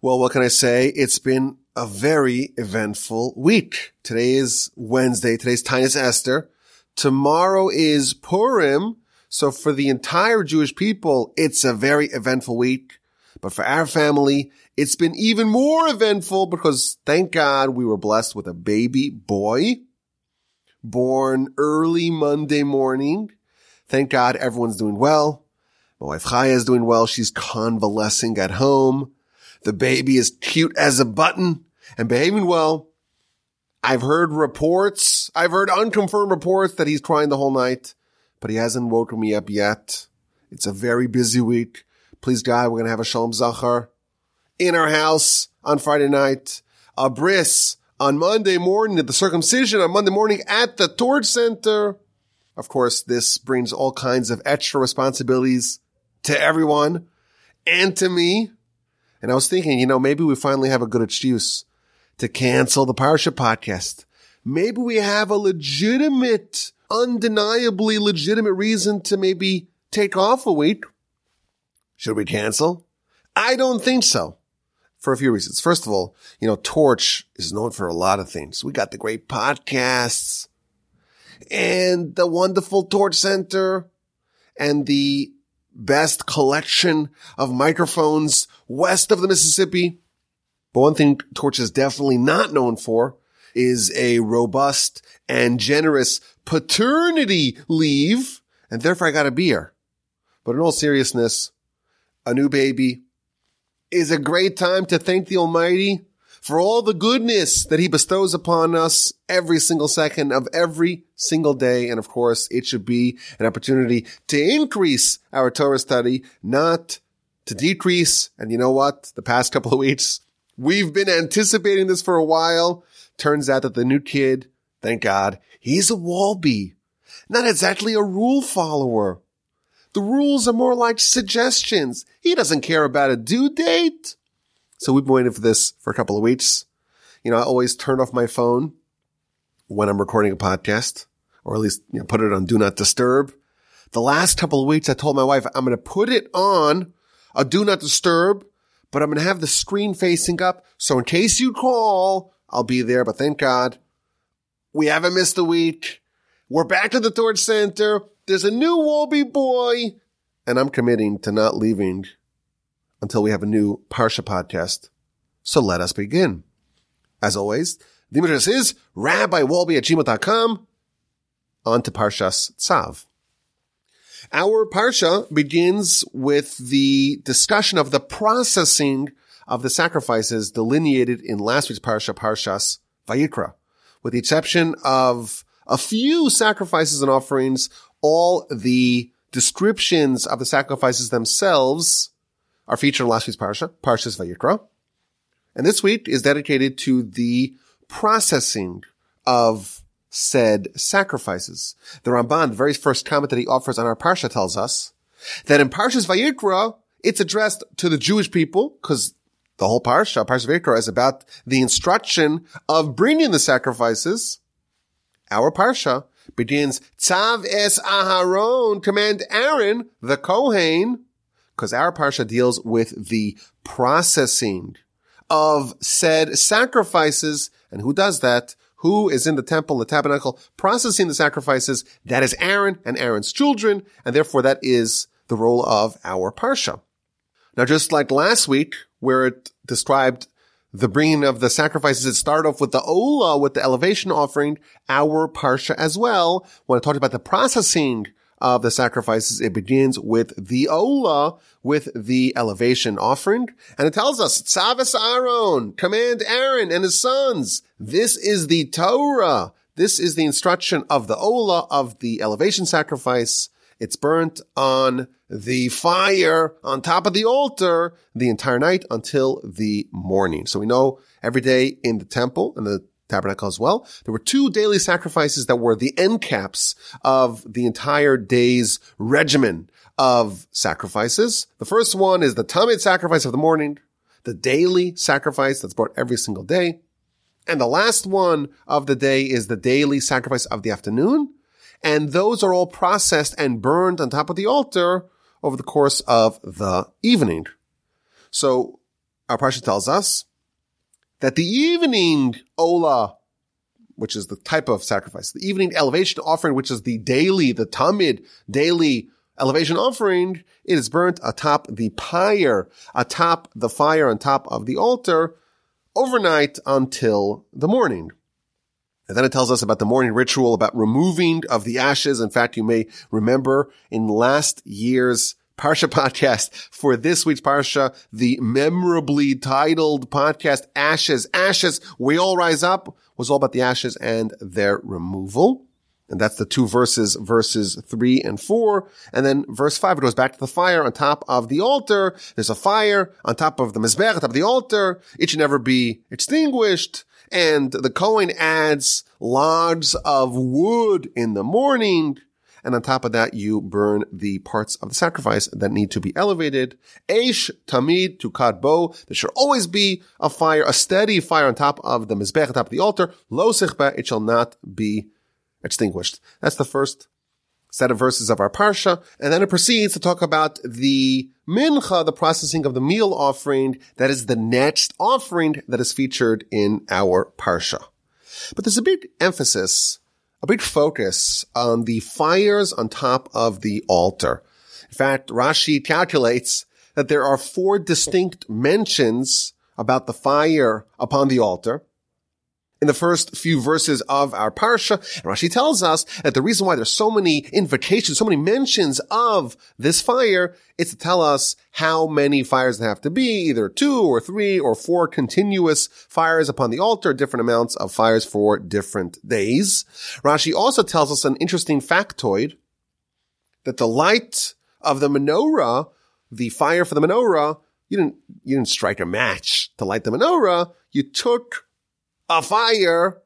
Well, what can I say? It's been a very eventful week. Today is Wednesday. Today's Taanis Esther. Tomorrow is Purim. So for the entire Jewish people, it's a very eventful week. But for our family, it's been even more eventful because thank God we were blessed with a baby boy born early Monday morning. Thank God everyone's doing well. My wife Chaya is doing well. She's convalescing at home. The baby is cute as a button and behaving well. I've heard reports, I've heard unconfirmed reports that he's crying the whole night, but he hasn't woken me up yet. It's a very busy week. Please God, we're going to have a Shalom Zachar in our house on Friday night, a bris on Monday morning, the circumcision on Monday morning at the Torch Center. Of course, this brings all kinds of extra responsibilities to everyone and to me. And I was thinking, you know, maybe we finally have a good excuse to cancel the Parsha podcast. Maybe we have a legitimate, undeniably legitimate reason to maybe take off a week. Should we cancel? I don't think so. For a few reasons. First of all, you know, Torch is known for a lot of things. We got the great podcasts and the wonderful Torch Center and the best collection of microphones west of the Mississippi. But one thing Torch is definitely not known for is a robust and generous paternity leave. And therefore I got a beer. But in all seriousness, a new baby is a great time to thank the Almighty for all the goodness that he bestows upon us every single second of every single day. And of course, it should be an opportunity to increase our Torah study, not to decrease. And you know what? The past couple of weeks, we've been anticipating this for a while. Turns out that the new kid, thank God, he's a Wolbe, not exactly a rule follower. The rules are more like suggestions. He doesn't care about a due date. So we've been waiting for this for a couple of weeks. You know, I always turn off my phone when I'm recording a podcast, or at least you know, put it on do not disturb. The last couple of weeks, I told my wife I'm going to put it on a do not disturb, but I'm going to have the screen facing up. So in case you call, I'll be there. But thank God we haven't missed a week. We're back to the Torch Center. There's a new Wolbe boy and I'm committing to not leaving until we have a new Parsha podcast. So let us begin. As always, the address is rabbiwolbe at gmail.com. On to Parshas Tzav. Our Parsha begins with the discussion of the processing of the sacrifices delineated in last week's Parsha, Parshas Vayikra. With the exception of a few sacrifices and offerings, all the descriptions of the sacrifices themselves are featured in last week's parsha, Parshas Vayikra. And this week is dedicated to the processing of said sacrifices. The Ramban, the very first comment that he offers on our parsha tells us that in Parshas Vayikra, it's addressed to the Jewish people because the whole parsha, Parshas Vayikra, is about the instruction of bringing the sacrifices. Our parsha begins, Tzav es Aharon, command Aaron, the Kohen, because our parsha deals with the processing of said sacrifices. And who does that? Who is in the temple, the tabernacle, processing the sacrifices? That is Aaron and Aaron's children. And therefore that is the role of our parsha. Now, just like last week, where it described the bringing of the sacrifices. It started off with the Ola, with the elevation offering, our Parsha as well. When it talked about the processing of the sacrifices, it begins with the Ola, with the elevation offering. And it tells us, Tzavas Aaron, command Aaron and his sons. This is the Torah. This is the instruction of the Ola, of the elevation sacrifice. It's burnt on the fire on top of the altar the entire night until the morning. So we know every day in the temple and the tabernacle as well, there were two daily sacrifices that were the end caps of the entire day's regimen of sacrifices. The first one is the Tamid sacrifice of the morning, the daily sacrifice that's brought every single day. And the last one of the day is the daily sacrifice of the afternoon, and those are all processed and burned on top of the altar over the course of the evening. So our parsha tells us that the evening ola, which is the type of sacrifice, the evening elevation offering, which is the daily, the tamid daily elevation offering, it is burnt atop the pyre, atop the fire on top of the altar overnight until the morning. And then it tells us about the morning ritual, about removing of the ashes. In fact, you may remember in last year's Parsha podcast for this week's Parsha, the memorably titled podcast, Ashes, Ashes, We All Rise Up, was all about the ashes and their removal. And that's the two verses, verses three and four. And then verse five, it goes back to the fire on top of the altar. There's a fire on top of the mizbeach, on top of the altar. It should never be extinguished. And the Kohen adds logs of wood in the morning. And on top of that, you burn the parts of the sacrifice that need to be elevated. Eish tamid to kadbo. There should always be a fire, a steady fire on top of the mizbeach, on top of the altar. Lo sichba, it shall not be extinguished. That's the first set of verses of our parsha, and then it proceeds to talk about the mincha, the processing of the meal offering. That is the next offering that is featured in our parsha. But there's a big emphasis, a big focus on the fires on top of the altar. In fact, Rashi calculates that there are four distinct mentions about the fire upon the altar in the first few verses of our parsha. And Rashi tells us that the reason why there's so many invocations, so many mentions of this fire, is to tell us how many fires there have to be, either two or three or four continuous fires upon the altar, different amounts of fires for different days. Rashi also tells us an interesting factoid that the light of the menorah, the fire for the menorah, you didn't, you didn't strike a match to light the menorah. You took a fire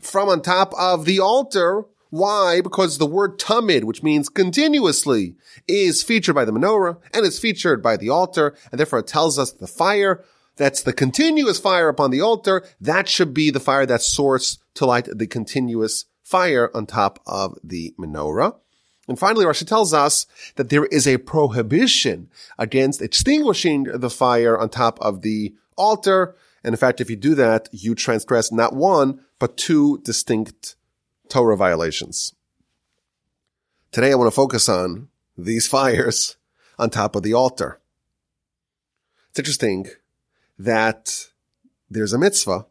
from on top of the altar. Why? Because the word tamid, which means continuously, is featured by the menorah and is featured by the altar, and therefore it tells us the fire that's the continuous fire upon the altar, that should be the fire that's source to light the continuous fire on top of the menorah. And finally, Rashi tells us that there is a prohibition against extinguishing the fire on top of the altar. And in fact, if you do that, you transgress not one, but two distinct Torah violations. Today I want to focus on these fires on top of the altar. It's interesting that there's a mitzvah,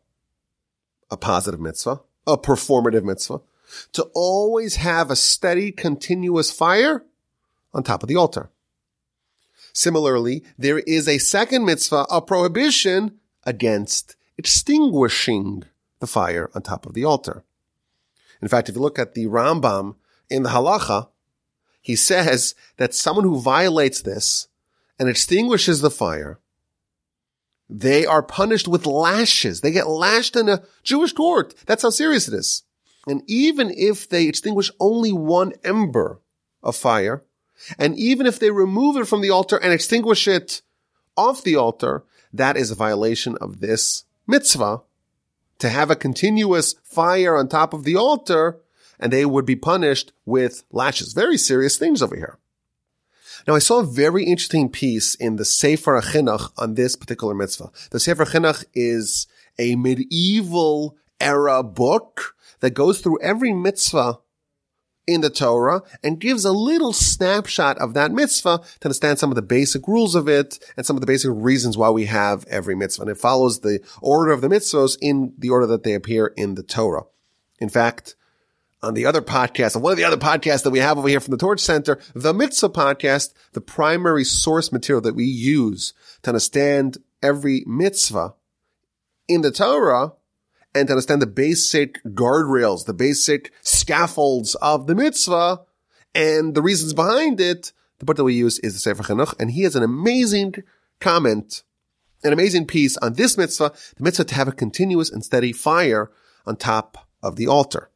a positive mitzvah, a performative mitzvah, to always have a steady, continuous fire on top of the altar. Similarly, there is a second mitzvah, a prohibition against extinguishing the fire on top of the altar. In fact, if you look at the Rambam in the Halacha, he says that someone who violates this and extinguishes the fire, they are punished with lashes. They get lashed in a Jewish court. That's how serious it is. And even if they extinguish only one ember of fire, and even if they remove it from the altar and extinguish it off the altar, that is a violation of this mitzvah to have a continuous fire on top of the altar and they would be punished with lashes. Very serious things over here. Now, I saw a very interesting piece in the Sefer Chinuch on this particular mitzvah. The Sefer Chinuch is a medieval era book that goes through every mitzvah in the Torah and gives a little snapshot of that mitzvah to understand some of the basic rules of it and some of the basic reasons why we have every mitzvah. And it follows the order of the mitzvahs in the order that they appear in the Torah. In fact, on the other podcast, on one of the other podcasts that we have over here from the Torch Center, the Mitzvah podcast, the primary source material that we use to understand every mitzvah in the Torah and to understand the basic guardrails, the basic scaffolds of the mitzvah and the reasons behind it, the book that we use is the Sefer Chinuch, and he has an amazing comment, an amazing piece on this mitzvah, the mitzvah to have a continuous and steady fire on top of the altar.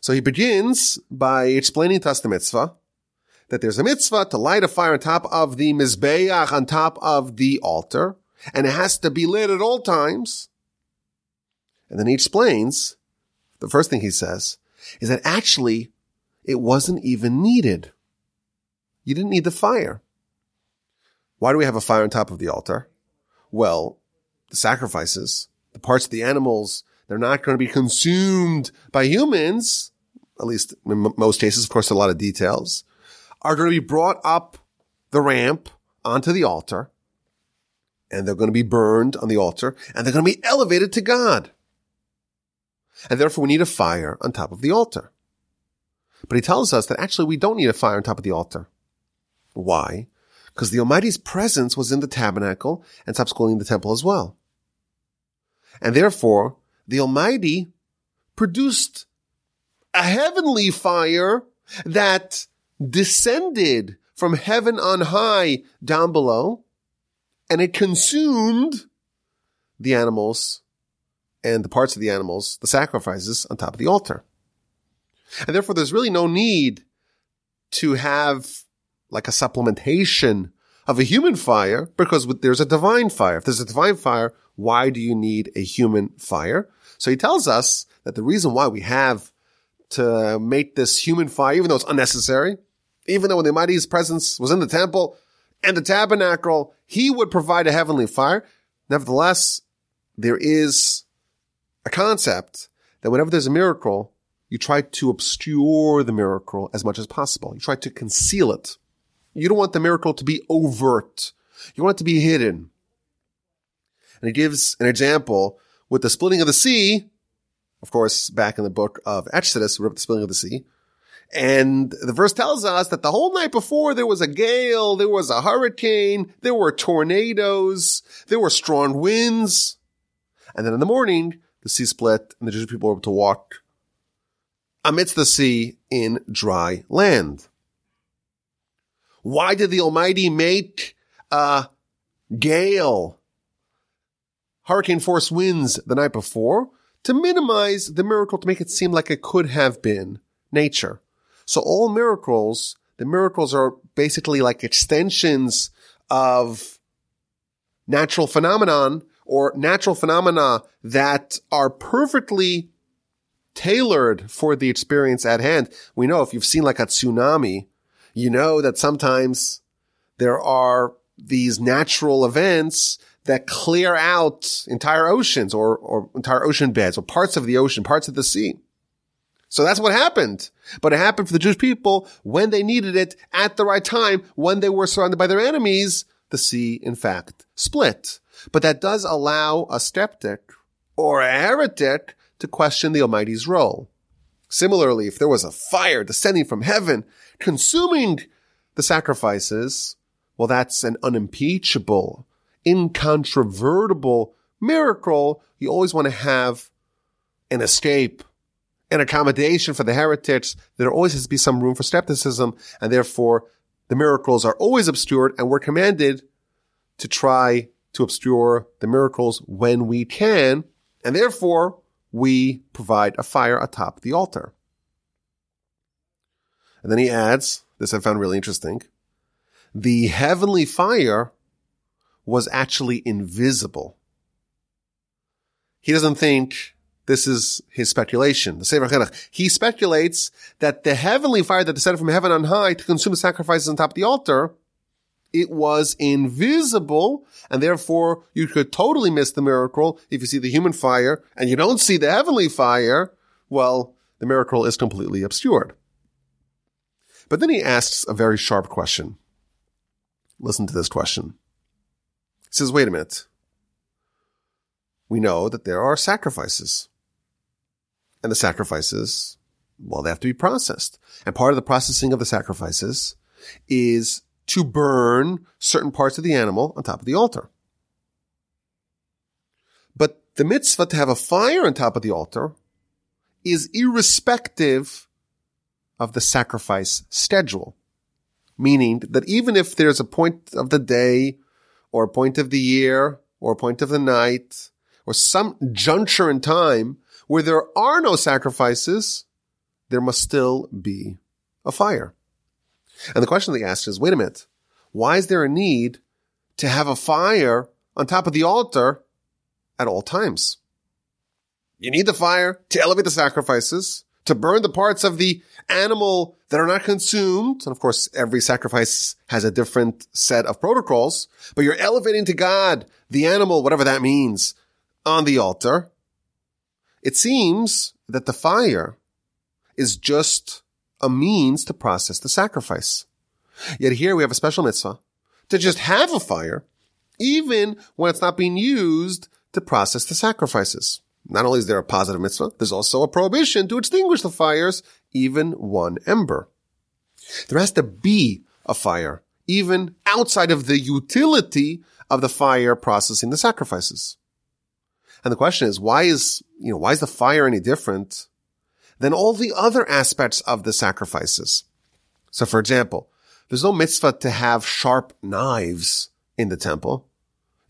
So he begins by explaining to us the mitzvah, that there's a mitzvah to light a fire on top of the mizbeach, on top of the altar, and it has to be lit at all times. And then he explains, the first thing he says is that actually it wasn't even needed. You didn't need the fire. Why do we have a fire on top of the altar? Well, the sacrifices, the parts of the animals, they're not going to be consumed by humans, at least in most cases, of course, a lot of details, are going to be brought up the ramp onto the altar and they're going to be burned on the altar and they're going to be elevated to God. And therefore we need a fire on top of the altar. But he tells us that actually we don't need a fire on top of the altar. Why? Because the Almighty's presence was in the tabernacle and subsequently in the temple as well. And therefore, the Almighty produced a heavenly fire that descended from heaven on high down below and it consumed the animals and the parts of the animals, the sacrifices on top of the altar. And therefore there's really no need to have like a supplementation of a human fire because there's a divine fire. If there's a divine fire, why do you need a human fire? So he tells us that the reason why we have to make this human fire, even though it's unnecessary, even though when the Almighty's presence was in the temple and the tabernacle, he would provide a heavenly fire. Nevertheless, there is concept that whenever there's a miracle, you try to obscure the miracle as much as possible. You try to conceal it. You don't want the miracle to be overt. You want it to be hidden. And he gives an example with the splitting of the sea. Of course, back in the book of Exodus, we're the splitting of the sea. And the verse tells us that the whole night before there was a gale, there was a hurricane, there were tornadoes, there were strong winds. And then in the morning, the sea split and the Jewish people were able to walk amidst the sea in dry land. Why did the Almighty make a gale, hurricane force winds the night before? To minimize the miracle, to make it seem like it could have been nature. So all miracles, the miracles are basically like extensions of natural phenomenon or natural phenomena that are perfectly tailored for the experience at hand. We know if you've seen like a tsunami, you know that sometimes there are these natural events that clear out entire oceans or, or entire ocean beds or parts of the ocean, parts of the sea. So that's what happened. But it happened for the Jewish people when they needed it at the right time, when they were surrounded by their enemies. The sea, in fact, split. But that does allow a skeptic or a heretic to question the Almighty's role. Similarly, if there was a fire descending from heaven, consuming the sacrifices, well, that's an unimpeachable, incontrovertible miracle. You always want to have an escape an accommodation for the heretics. There always has to be some room for skepticism, and therefore the miracles are always obscured, and we're commanded to try to obscure the miracles when we can, and therefore we provide a fire atop the altar. And then he adds, this I found really interesting, the heavenly fire was actually invisible. He doesn't think this is his speculation. The Sefer Chinuch. He speculates that the heavenly fire that descended from heaven on high to consume the sacrifices on top of the altar, it was invisible, and therefore you could totally miss the miracle if you see the human fire and you don't see the heavenly fire. Well, the miracle is completely obscured. But then he asks a very sharp question. Listen to this question. He says, wait a minute. We know that there are sacrifices and the sacrifices, well, they have to be processed. And part of the processing of the sacrifices is to burn certain parts of the animal on top of the altar. But the mitzvah to have a fire on top of the altar is irrespective of the sacrifice schedule. Meaning that even if there's a point of the day or a point of the year or a point of the night or some juncture in time where there are no sacrifices, there must still be a fire. And the question they asked is, wait a minute, why is there a need to have a fire on top of the altar at all times? You need the fire to elevate the sacrifices, to burn the parts of the animal that are not consumed. And of course, every sacrifice has a different set of protocols, but you're elevating to God the animal, whatever that means, on the altar. It seems that the fire is just a means to process the sacrifice. Yet here we have a special mitzvah to just have a fire, even when it's not being used to process the sacrifices. Not only is there a positive mitzvah, there's also a prohibition to extinguish the fires, even one ember. There has to be a fire, even outside of the utility of the fire processing the sacrifices. And the question is, why is, you know, why is the fire any different than all the other aspects of the sacrifices? So for example, there's no mitzvah to have sharp knives in the temple,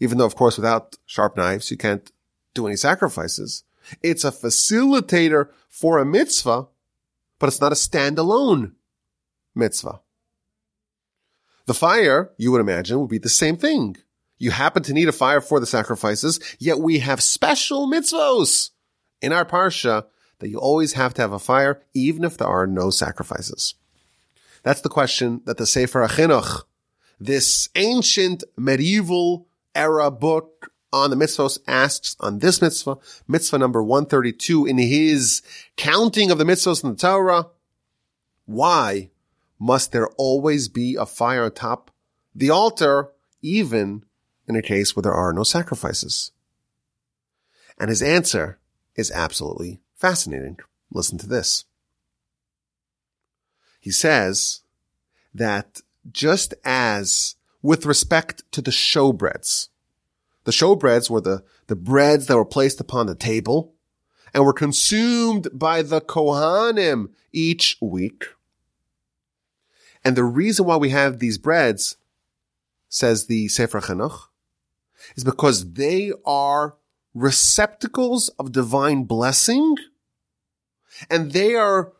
even though, of course, without sharp knives, you can't do any sacrifices. It's a facilitator for a mitzvah, but it's not a standalone mitzvah. The fire, you would imagine, would be the same thing. You happen to need a fire for the sacrifices, yet we have special mitzvos in our parsha that you always have to have a fire, even if there are no sacrifices. That's the question that the Sefer HaChinuch, this ancient medieval era book on the mitzvahs asks on this mitzvah, mitzvah number 132 in his counting of the mitzvahs in the Torah. Why must there always be a fire atop the altar, even in a case where there are no sacrifices? And his answer is absolutely fascinating. Listen to this. He says that just as with respect to the showbreads, the showbreads were the, the breads that were placed upon the table and were consumed by the Kohanim each week. And the reason why we have these breads, says the Sefer Chinuch, is because they are receptacles of divine blessing and they are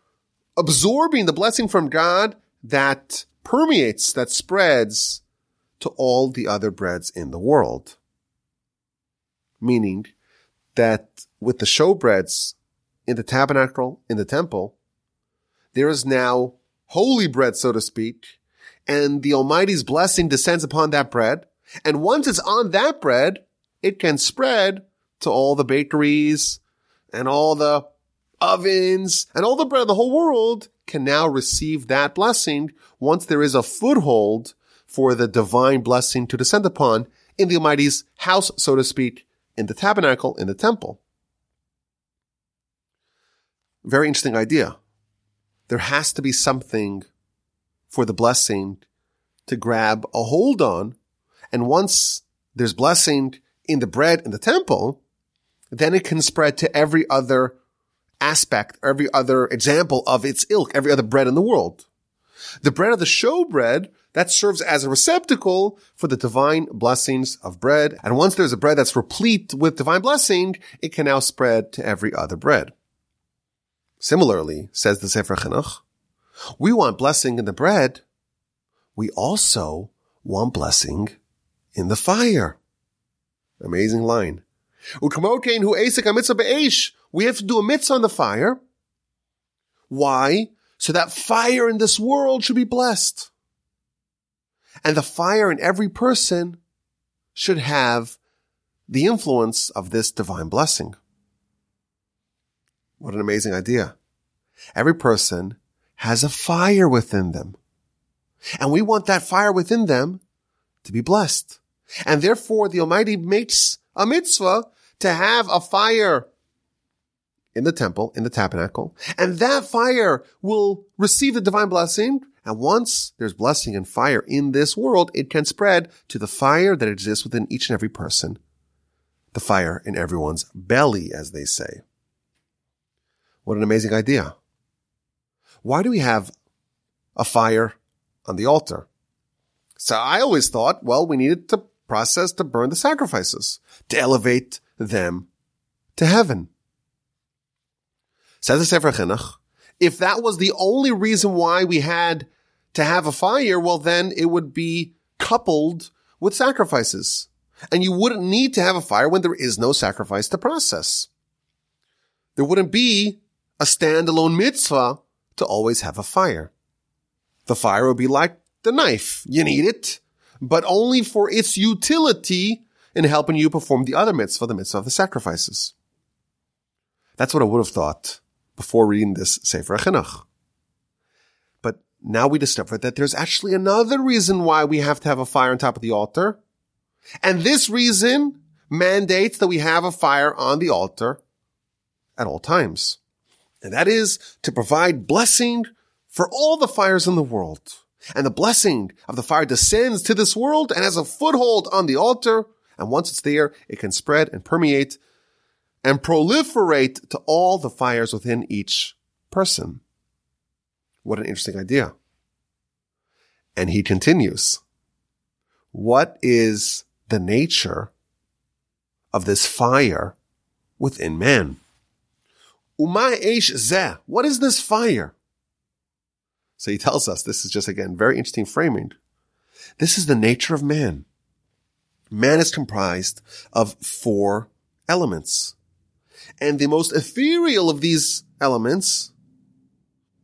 absorbing the blessing from God that permeates, that spreads to all the other breads in the world. Meaning that with the showbreads in the tabernacle, in the temple, there is now holy bread, so to speak, and the Almighty's blessing descends upon that bread. And once it's on that bread, it can spread to all the bakeries and all the ovens and all the bread of the whole world can now receive that blessing once there is a foothold for the divine blessing to descend upon in the Almighty's house, so to speak, in the tabernacle, in the temple. Very interesting idea. There has to be something for the blessing to grab a hold on. And once there's blessing in the bread in the temple, then it can spread to every other aspect, every other example of its ilk, every other bread in the world. The bread of the show bread, that serves as a receptacle for the divine blessings of bread. And once there's a bread that's replete with divine blessing, it can now spread to every other bread. Similarly, says the Sefer Chinuch, we want blessing in the bread. We also want blessing in the fire. Amazing line. We have to do a mitzvah on the fire. Why? So that fire in this world should be blessed. And the fire in every person should have the influence of this divine blessing. What an amazing idea. Every person has a fire within them. And we want that fire within them to be blessed. And therefore the Almighty makes a mitzvah to have a fire in the temple, in the tabernacle, and that fire will receive the divine blessing. And once there's blessing and fire in this world, it can spread to the fire that exists within each and every person. The fire in everyone's belly, as they say. What an amazing idea. Why do we have a fire on the altar? So I always thought, well, we needed to process to burn the sacrifices, to elevate them to heaven. Says the Sefer Chinuch, if that was the only reason why we had to have a fire, well then it would be coupled with sacrifices. And you wouldn't need to have a fire when there is no sacrifice to process. There wouldn't be a standalone mitzvah to always have a fire. The fire would be like the knife. You need it, but only for its utility in helping you perform the other mitzvah, the mitzvah of the sacrifices. That's what I would have thought before reading this Sefer Chinuch. But now we discover that there's actually another reason why we have to have a fire on top of the altar. And this reason mandates that we have a fire on the altar at all times. And that is to provide blessing for all the fires in the world. And the blessing of the fire descends to this world and has a foothold on the altar. And once it's there, it can spread and permeate and proliferate to all the fires within each person. What an interesting idea. And he continues. What is the nature of this fire within man? Zeh. What is this fire? So he tells us this is just again very interesting framing. This is the nature of man. Man is comprised of four elements. And the most ethereal of these elements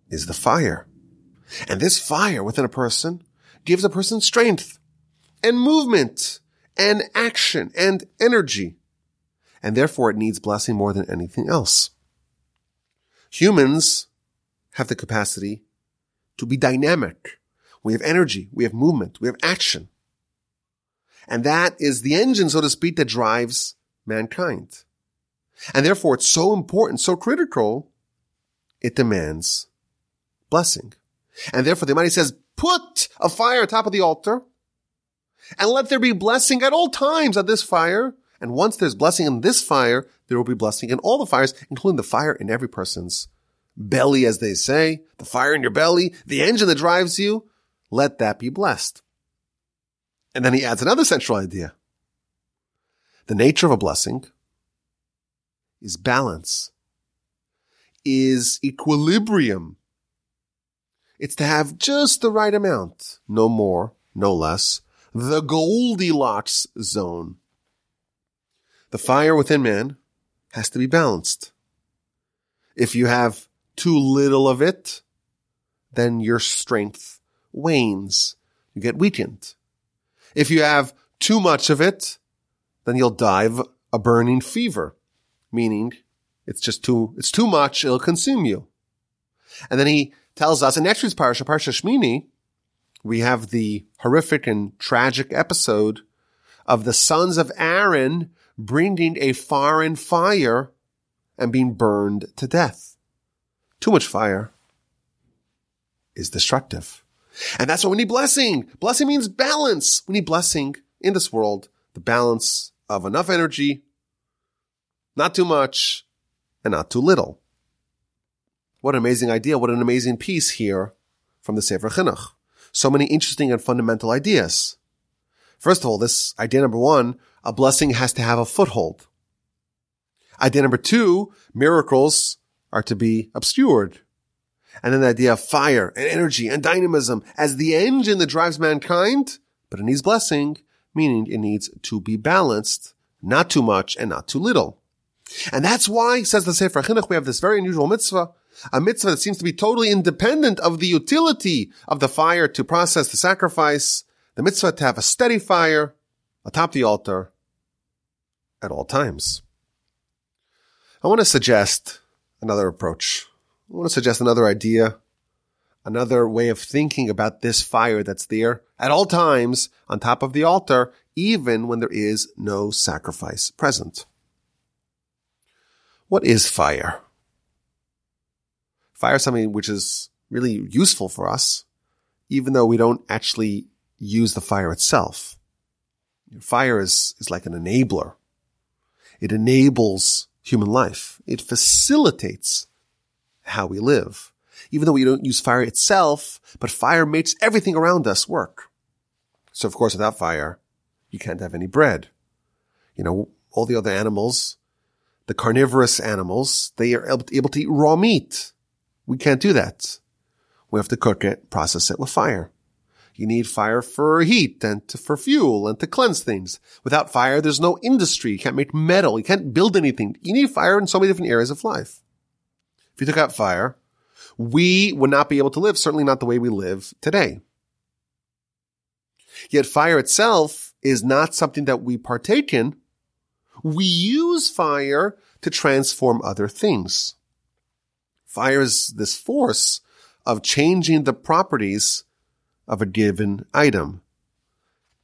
is the fire. And this fire within a person gives a person strength and movement and action and energy. And therefore it needs blessing more than anything else. Humans have the capacity to be dynamic. We have energy. We have movement. We have action. And that is the engine, so to speak, that drives mankind. And therefore it's so important, so critical, it demands blessing. And therefore the Almighty says, put a fire on top of the altar and let there be blessing at all times on this fire and once there's blessing in this fire, there will be blessing in all the fires, including the fire in every person's belly, as they say, the fire in your belly, the engine that drives you. Let that be blessed. And then he adds another central idea. The nature of a blessing is balance, is equilibrium. It's to have just the right amount, no more, no less, the Goldilocks zone the fire within man has to be balanced. If you have too little of it, then your strength wanes. You get weakened. If you have too much of it, then you'll die of a burning fever, meaning it's just too, it's too much, it'll consume you. And then he tells us in next week's parsha, Parsha Shmini, we have the horrific and tragic episode of the sons of Aaron bringing a foreign fire and being burned to death. Too much fire is destructive. And that's why we need blessing. Blessing means balance. We need blessing in this world, the balance of enough energy, not too much, and not too little. What an amazing idea. What an amazing piece here from the Sefer Chinuch. So many interesting and fundamental ideas. First of all, this idea number one, a blessing has to have a foothold. Idea number two, miracles are to be obscured. And then the idea of fire and energy and dynamism as the engine that drives mankind, but it needs blessing, meaning it needs to be balanced, not too much and not too little. And that's why, says the Sefer Chinuch, we have this very unusual mitzvah, a mitzvah that seems to be totally independent of the utility of the fire to process the sacrifice, the mitzvah to have a steady fire atop the altar at all times. I want to suggest another approach. I want to suggest another idea, another way of thinking about this fire that's there at all times on top of the altar, even when there is no sacrifice present. What is fire? Fire is something which is really useful for us, even though we don't actually use the fire itself. Fire is, is like an enabler. It enables human life. It facilitates how we live. Even though we don't use fire itself, but fire makes everything around us work. So of course, without fire, you can't have any bread. You know, all the other animals, the carnivorous animals, they are able to eat raw meat. We can't do that. We have to cook it, process it with fire. You need fire for heat and to, for fuel and to cleanse things. Without fire, there's no industry. You can't make metal. You can't build anything. You need fire in so many different areas of life. if you took out fire, we would not be able to live, certainly not the way we live today. Yet fire itself is not something that we partake in. We use fire to transform other things. Fire is this force of changing the properties of a given item.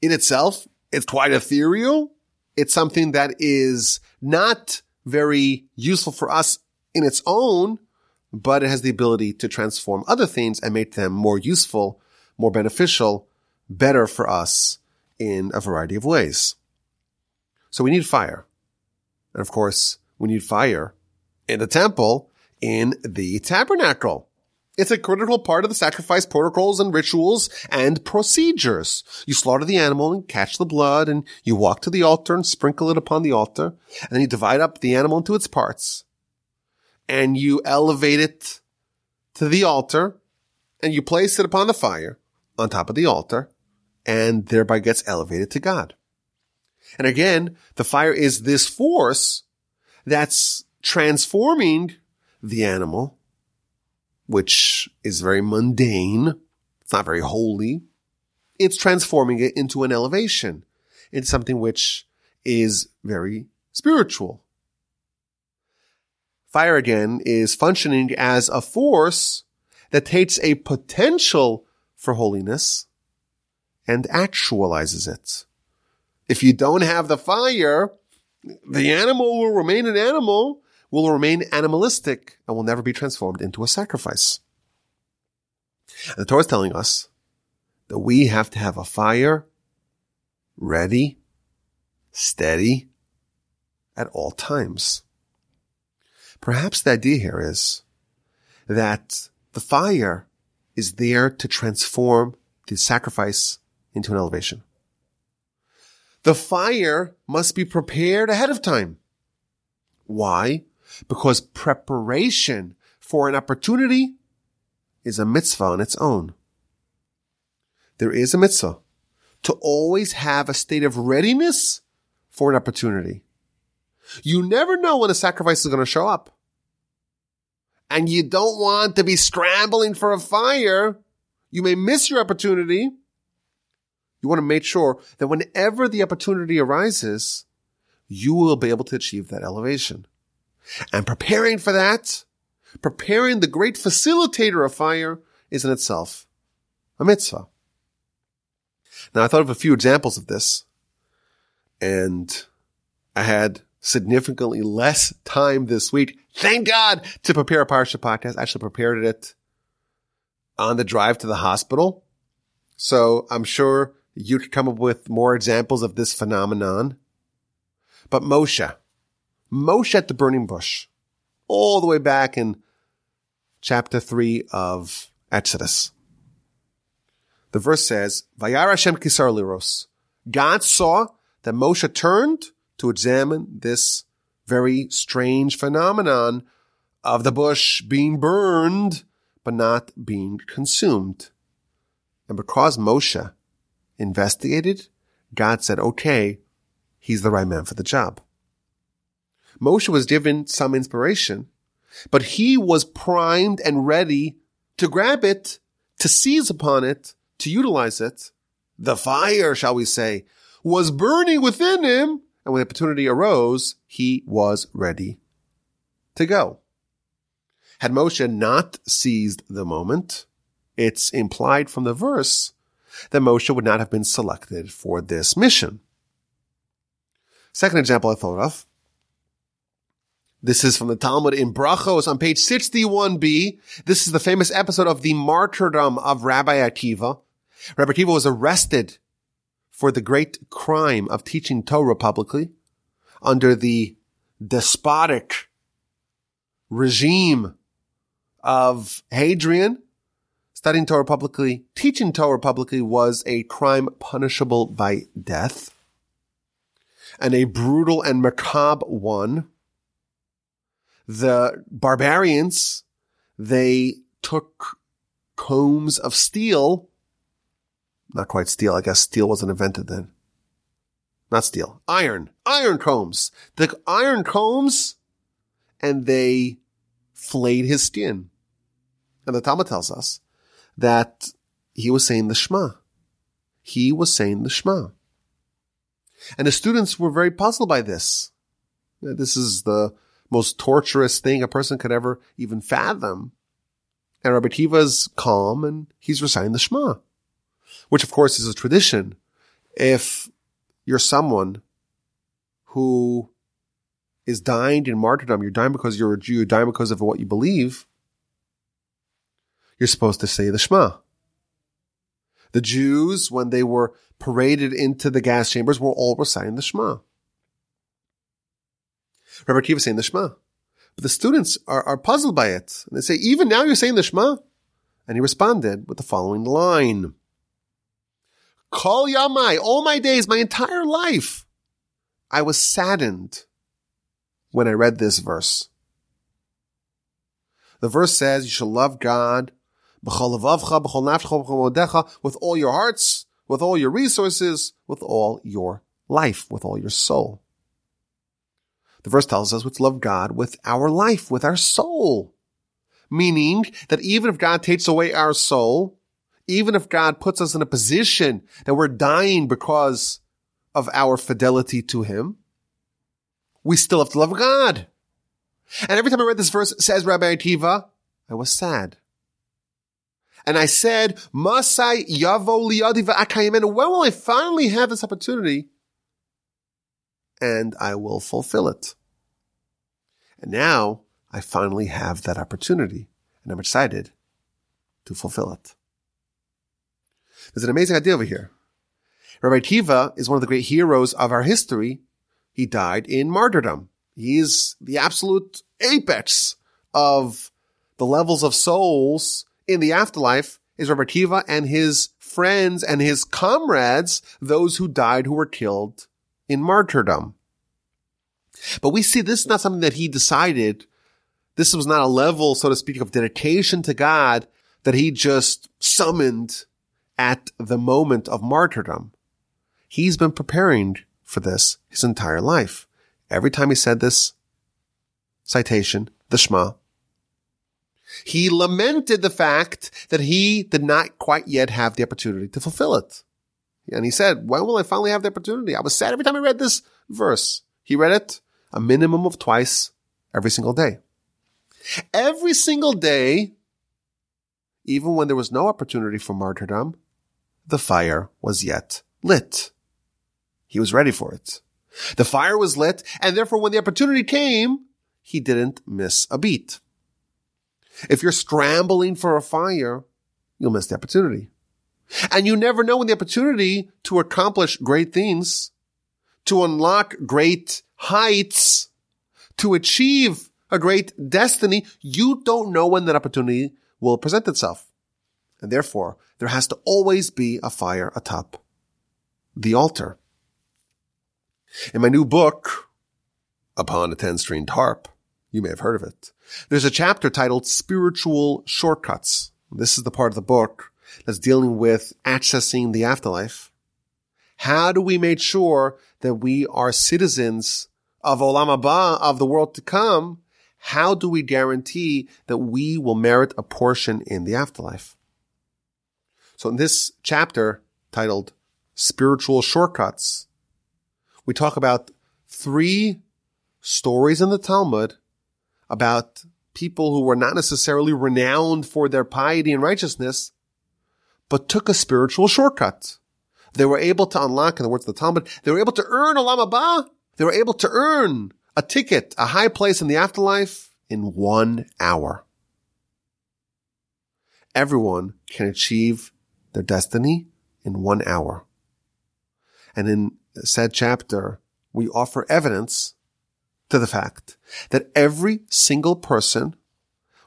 In itself, it's quite ethereal. It's something that is not very useful for us in its own, but it has the ability to transform other things and make them more useful, more beneficial, better for us in a variety of ways. So we need fire. And of course, we need fire in the temple, in the tabernacle. It's a critical part of the sacrifice protocols and rituals and procedures. You slaughter the animal and catch the blood and you walk to the altar and sprinkle it upon the altar. And then you divide up the animal into its parts and you elevate it to the altar and you place it upon the fire on top of the altar and thereby gets elevated to God. And again, the fire is this force that's transforming the animal which is very mundane. It's not very holy. It's transforming it into an elevation, into something which is very spiritual. Fire again is functioning as a force that takes a potential for holiness and actualizes it. If you don't have the fire, the animal will remain an animal will remain animalistic and will never be transformed into a sacrifice. And the Torah is telling us that we have to have a fire ready, steady, at all times. Perhaps the idea here is that the fire is there to transform the sacrifice into an elevation. The fire must be prepared ahead of time. Why? because preparation for an opportunity is a mitzvah on its own. There is a mitzvah to always have a state of readiness for an opportunity. You never know when a sacrifice is going to show up. And you don't want to be scrambling for a fire. You may miss your opportunity. You want to make sure that whenever the opportunity arises, you will be able to achieve that elevation. And preparing for that, preparing the great facilitator of fire is in itself a mitzvah. Now I thought of a few examples of this and I had significantly less time this week. Thank God to prepare a Parsha podcast. I actually prepared it on the drive to the hospital. So I'm sure you could come up with more examples of this phenomenon. But Moshe, Moshe at the burning bush, all the way back in chapter three of Exodus. The verse says, Vayar Hashem kisar liros. God saw that Moshe turned to examine this very strange phenomenon of the bush being burned, but not being consumed. And because Moshe investigated, God said, okay, he's the right man for the job. Moshe was given some inspiration, but he was primed and ready to grab it, to seize upon it, to utilize it. The fire, shall we say, was burning within him. And when the opportunity arose, he was ready to go. Had Moshe not seized the moment, it's implied from the verse that Moshe would not have been selected for this mission. Second example I thought of this is from the Talmud in Brachos on page 61b. This is the famous episode of the martyrdom of Rabbi Akiva. Rabbi Akiva was arrested for the great crime of teaching Torah publicly under the despotic regime of Hadrian. Studying Torah publicly, teaching Torah publicly was a crime punishable by death and a brutal and macabre one the barbarians, they took combs of steel, not quite steel, I guess steel wasn't invented then. Not steel, iron, iron combs. The iron combs and they flayed his skin. And the Talmud tells us that he was saying the Shema. He was saying the Shema. And the students were very puzzled by this. This is the most torturous thing a person could ever even fathom. And Rabbi Akiva is calm and he's reciting the Shema, which of course is a tradition. If you're someone who is dying in martyrdom, you're dying because you're a Jew, you're dying because of what you believe, you're supposed to say the Shema. The Jews, when they were paraded into the gas chambers, were all reciting the Shema. Rabbi Akiva saying the Shema. But the students are, are puzzled by it. And they say, even now you're saying the Shema? And he responded with the following line. Kol Yamai, all my days, my entire life, I was saddened when I read this verse. The verse says you shall love God with all your hearts, with all your resources, with all your life, with all your soul. The verse tells us to love God with our life, with our soul. Meaning that even if God takes away our soul, even if God puts us in a position that we're dying because of our fidelity to Him, we still have to love God. And every time I read this verse, says Rabbi Akiva, I was sad. And I said, Masai yavo liyadi v'akayimen. When will I finally have this opportunity? And I will fulfill it. And now I finally have that opportunity and I'm excited to fulfill it. There's an amazing idea over here. Rabbi Akiva is one of the great heroes of our history. He died in martyrdom. He is the absolute apex of the levels of souls in the afterlife is Rabbi Akiva and his friends and his comrades, those who died who were killed in martyrdom. But we see this is not something that he decided. This was not a level, so to speak, of dedication to God that he just summoned at the moment of martyrdom. He's been preparing for this his entire life. Every time he said this citation, the Shema, he lamented the fact that he did not quite yet have the opportunity to fulfill it. And he said, when will I finally have the opportunity? I was sad every time I read this verse. He read it a minimum of twice every single day. Every single day, even when there was no opportunity for martyrdom, the fire was yet lit. He was ready for it. The fire was lit, and therefore when the opportunity came, he didn't miss a beat. If you're scrambling for a fire, you'll miss the opportunity. And you never know when the opportunity to accomplish great things, to unlock great heights, to achieve a great destiny, you don't know when that opportunity will present itself. And therefore, there has to always be a fire atop the altar. In my new book, Upon a Ten-Stringed Harp, you may have heard of it. There's a chapter titled Spiritual Shortcuts. This is the part of the book that's dealing with accessing the afterlife. How do we make sure that we are citizens of Olam Haba, of the world to come, how do we guarantee that we will merit a portion in the afterlife? So in this chapter titled Spiritual Shortcuts, we talk about three stories in the Talmud about people who were not necessarily renowned for their piety and righteousness, but took a spiritual shortcut. They were able to unlock, in the words of the Talmud, they were able to earn Olam Haba they were able to earn a ticket, a high place in the afterlife in one hour. Everyone can achieve their destiny in one hour. And in said chapter, we offer evidence to the fact that every single person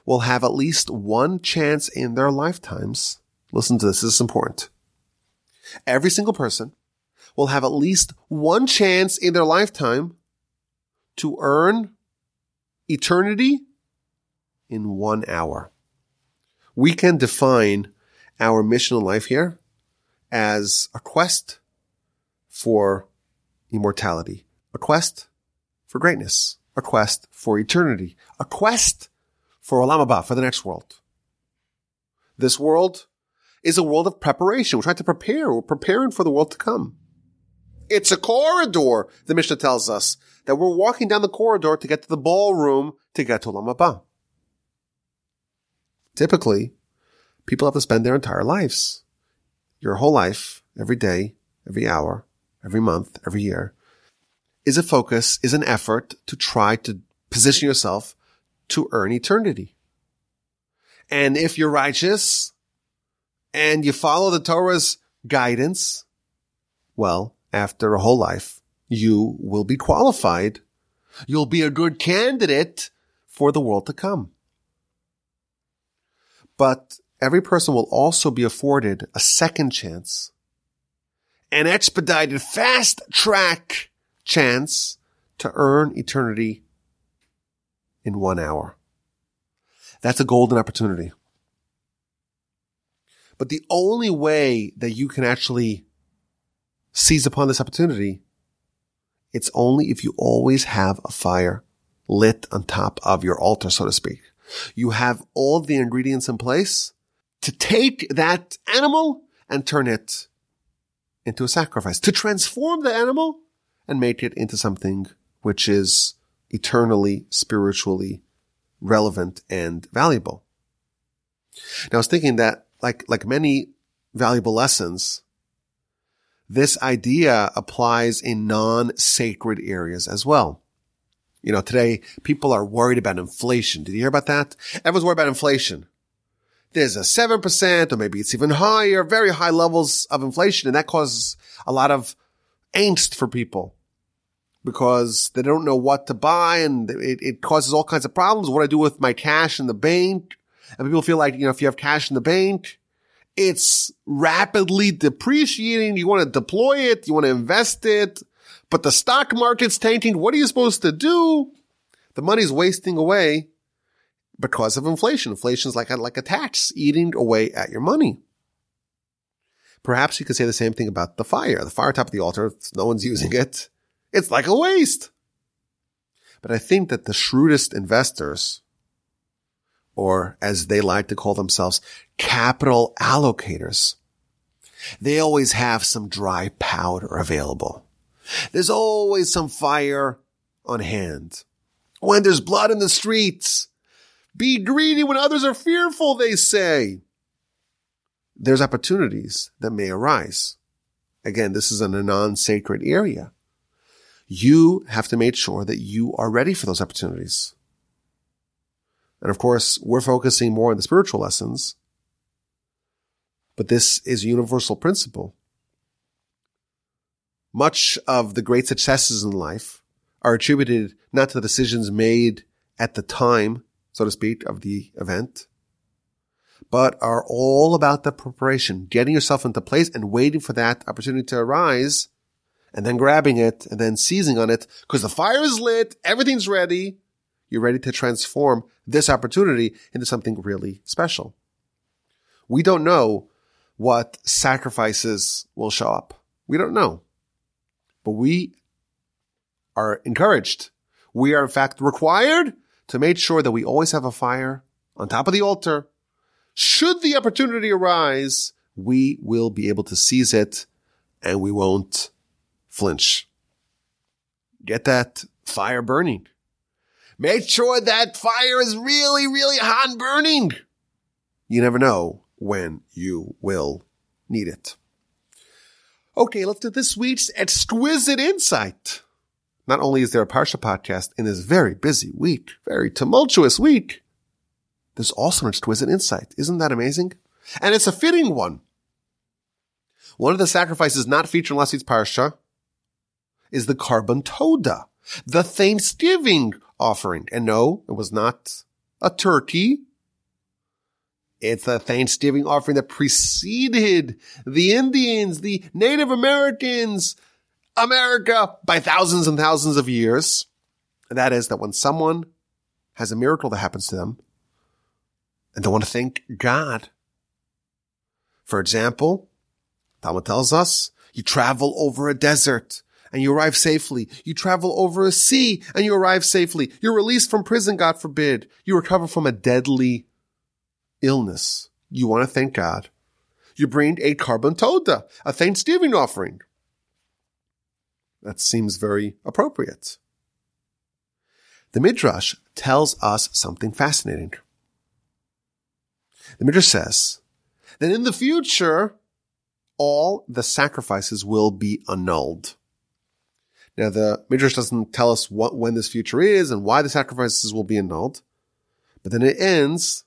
will have at least one chance in their lifetimes. Listen to this. This is important. Every single person will have at least one chance in their lifetime to earn eternity in one hour. We can define our mission in life here as a quest for immortality, a quest for greatness, a quest for eternity, a quest for Olam for the next world. This world is a world of preparation. We're trying to prepare. We're preparing for the world to come. It's a corridor, the Mishnah tells us, that we're walking down the corridor to get to the ballroom to get to Olam. Typically, people have to spend their entire lives, your whole life, every day, every hour, every month, every year, is a focus, is an effort to try to position yourself to earn eternity. And if you're righteous and you follow the Torah's guidance, well, after a whole life, you will be qualified. You'll be a good candidate for the world to come. But every person will also be afforded a second chance, an expedited fast track chance to earn eternity in one hour. That's a golden opportunity. But the only way that you can actually seize upon this opportunity, it's only if you always have a fire lit on top of your altar, so to speak. You have all the ingredients in place to take that animal and turn it into a sacrifice, to transform the animal and make it into something which is eternally, spiritually relevant and valuable. Now I was thinking that like, like many valuable lessons, this idea applies in non-sacred areas as well. You know, today people are worried about inflation. Did you hear about that? Everyone's worried about inflation. There's a 7% or maybe it's even higher, very high levels of inflation. And that causes a lot of angst for people because they don't know what to buy and it, it causes all kinds of problems. What I do with my cash in the bank? And people feel like, you know, if you have cash in the bank, it's rapidly depreciating. You want to deploy it. You want to invest it, but the stock market's tanking. What are you supposed to do? The money's wasting away because of inflation. Inflation's like a, like a tax eating away at your money. Perhaps you could say the same thing about the fire. The fire top of the altar, no one's using mm. it. It's like a waste. But I think that the shrewdest investors, or as they like to call themselves, capital allocators, they always have some dry powder available. There's always some fire on hand. When there's blood in the streets, be greedy when others are fearful, they say. There's opportunities that may arise. Again, this is in a non-sacred area. You have to make sure that you are ready for those opportunities. And of course, we're focusing more on the spiritual lessons, but this is a universal principle. Much of the great successes in life are attributed not to the decisions made at the time, so to speak, of the event, but are all about the preparation, getting yourself into place and waiting for that opportunity to arise and then grabbing it and then seizing on it because the fire is lit, everything's ready. You're ready to transform this opportunity into something really special. We don't know what sacrifices will show up. We don't know, but we are encouraged. We are in fact required to make sure that we always have a fire on top of the altar. Should the opportunity arise, we will be able to seize it and we won't flinch. Get that fire burning. Make sure that fire is really, really hot and burning. You never know when you will need it. Okay, let's do this week's exquisite insight. Not only is there a Parsha podcast in this very busy week, very tumultuous week, there's also an exquisite insight. Isn't that amazing? And it's a fitting one. One of the sacrifices not featured in last week's Parsha is the Korban Toda, the Thanksgiving offering. And no, it was not a turkey. It's a Thanksgiving offering that preceded the Indians, the Native Americans, America by thousands and thousands of years. And that is that when someone has a miracle that happens to them and they want to thank God. For example, Talmud tells us you travel over a desert and you arrive safely. You travel over a sea and you arrive safely. You're released from prison, God forbid. You recover from a deadly illness. You want to thank God. You bring a korban toda, a thanksgiving offering. That seems very appropriate. The Midrash tells us something fascinating. The Midrash says that in the future, all the sacrifices will be annulled. Now, the Midrash doesn't tell us what, when this future is and why the sacrifices will be annulled. But then it ends,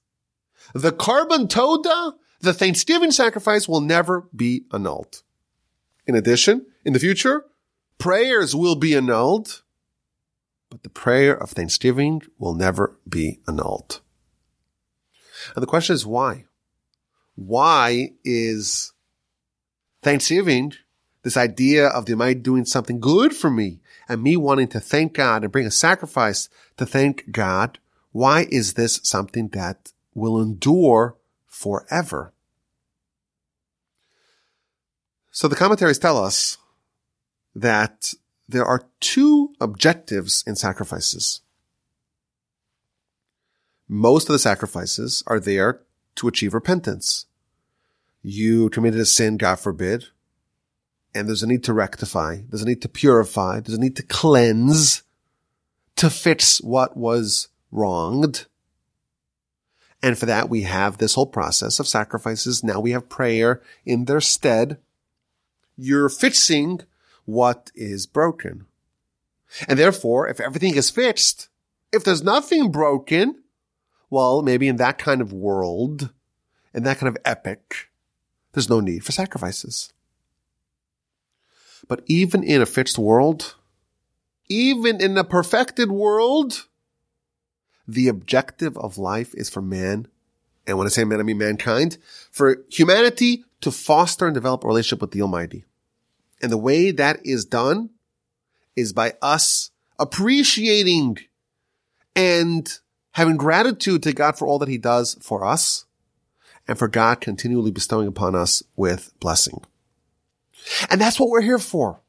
the korban toda, the Thanksgiving sacrifice will never be annulled. In addition, in the future, prayers will be annulled, but the prayer of Thanksgiving will never be annulled. And the question is why? Why is Thanksgiving this idea of the Almighty doing something good for me and me wanting to thank God and bring a sacrifice to thank God? Why is this something that will endure forever? So the commentaries tell us that there are two objectives in sacrifices. Most of the sacrifices are there to achieve repentance. You committed a sin, God forbid, and there's a need to rectify, there's a need to purify, there's a need to cleanse, to fix what was wronged. And for that, we have this whole process of sacrifices. Now we have prayer in their stead. You're fixing what is broken. And therefore, if everything is fixed, if there's nothing broken, well, maybe in that kind of world, in that kind of epic, there's no need for sacrifices. But even in a fixed world, even in a perfected world, the objective of life is for man, and when I say man, I mean mankind, for humanity to foster and develop a relationship with the Almighty. And the way that is done is by us appreciating and having gratitude to God for all that he does for us and for God continually bestowing upon us with blessing. And that's what we're here for.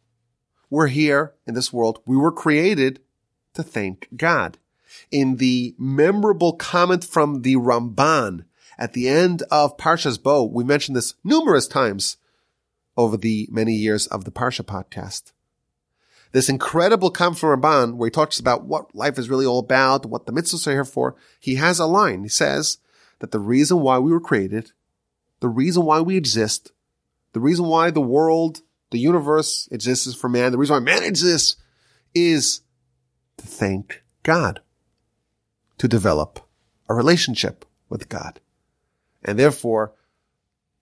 We're here in this world. We were created to thank God. In the memorable comment from the Ramban at the end of Parshas Bo, we mentioned this numerous times over the many years of the Parsha podcast. This incredible from Ramban where he talks about what life is really all about, what the mitzvahs are here for. He has a line. He says that the reason why we were created, the reason why we exist, the reason why the world, the universe exists for man, the reason why man exists is to thank God, to develop a relationship with God. And therefore,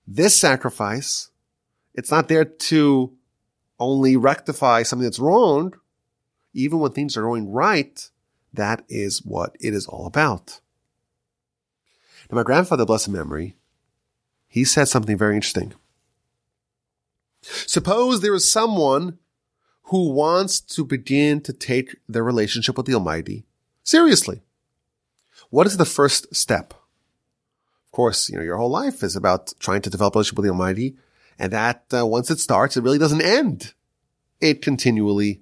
this sacrifice it's not there to only rectify something that's wrong. Even when things are going right, that is what it is all about. Now, my grandfather, blessed memory, he said something very interesting. Suppose there is someone who wants to begin to take their relationship with the Almighty seriously. What is the first step? Of course, you know, your whole life is about trying to develop a relationship with the Almighty. And that, uh, once it starts, it really doesn't end. It continually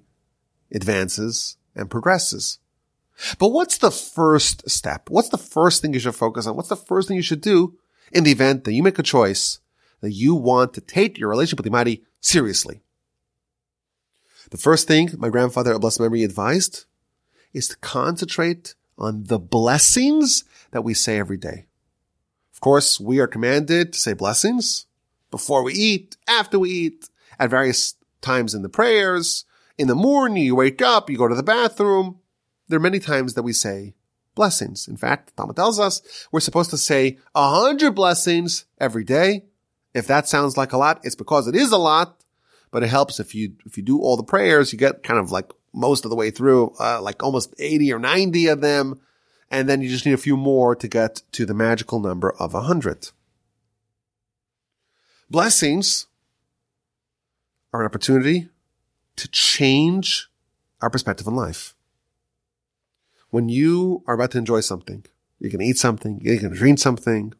advances and progresses. But what's the first step? What's the first thing you should focus on? What's the first thing you should do in the event that you make a choice that you want to take your relationship with the Almighty seriously? The first thing my grandfather, a blessed memory, advised is to concentrate on the blessings that we say every day. Of course, we are commanded to say blessings before we eat, after we eat, at various times in the prayers. In the morning, you wake up, you go to the bathroom. There are many times that we say blessings. In fact, Talmud tells us we're supposed to say a hundred blessings every day. If that sounds like a lot, it's because it is a lot, but it helps if you, if you do all the prayers, you get kind of like most of the way through, uh, like almost 80 or 90 of them. And then you just need a few more to get to the magical number of a hundred. Blessings are an opportunity to change our perspective on life. When you are about to enjoy something, you can eat something, you can drink something,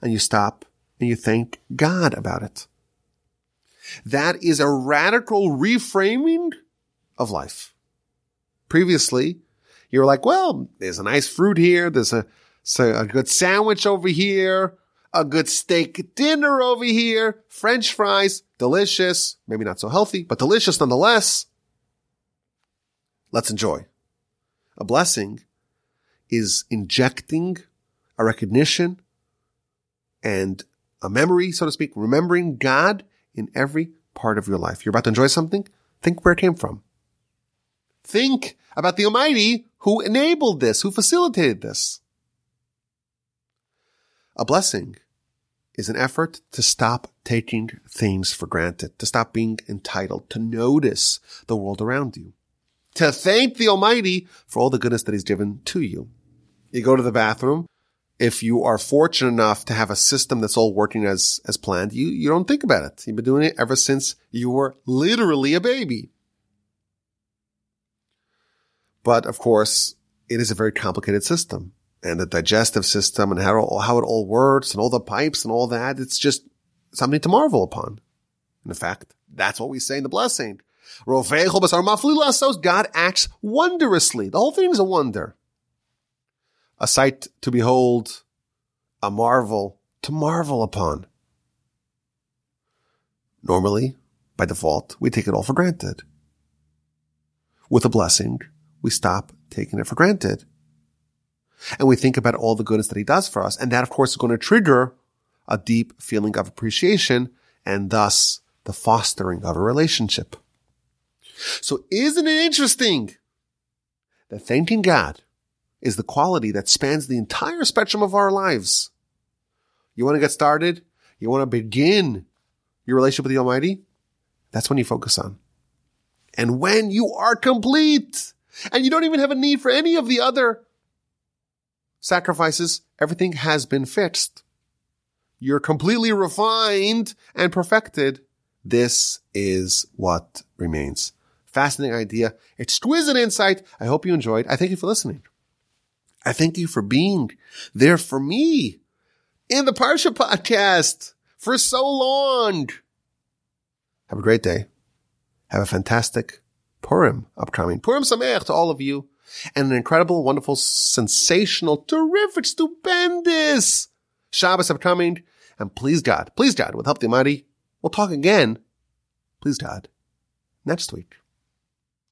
and you stop and you thank God about it. That is a radical reframing of life. Previously, you were like, well, there's a nice fruit here. There's a, a good sandwich over here, a good steak dinner over here, French fries, delicious, maybe not so healthy, but delicious nonetheless. Let's enjoy. A blessing is injecting a recognition and a memory, so to speak, remembering God in every part of your life. You're about to enjoy something? Think where it came from. Think about the Almighty who enabled this, who facilitated this. A blessing is an effort to stop taking things for granted, to stop being entitled, to notice the world around you, to thank the Almighty for all the goodness that He's given to you. You go to the bathroom. If you are fortunate enough to have a system that's all working as, as planned, you, you don't think about it. You've been doing it ever since you were literally a baby. But of course, it is a very complicated system and the digestive system and how, how it all works and all the pipes and all that. It's just something to marvel upon. In fact, that's what we say in the blessing. God acts wondrously. The whole thing is a wonder. A sight to behold, a marvel to marvel upon. Normally, by default, we take it all for granted. With a blessing, we stop taking it for granted. And we think about all the goodness that he does for us. And that, of course, is going to trigger a deep feeling of appreciation and thus the fostering of a relationship. So isn't it interesting that thanking God is the quality that spans the entire spectrum of our lives? You want to get started? You want to begin your relationship with the Almighty? That's when you focus on. And when you are complete, and you don't even have a need for any of the other sacrifices. Everything has been fixed. You're completely refined and perfected. This is what remains. Fascinating idea. Exquisite insight. I hope you enjoyed. I thank you for listening. I thank you for being there for me in the Parsha podcast for so long. Have a great day. Have a fantastic Purim upcoming. Purim Sameach to all of you. And an incredible, wonderful, sensational, terrific, stupendous Shabbos upcoming. And please God, please God, with help of the Almighty, we'll talk again. Please God, next week.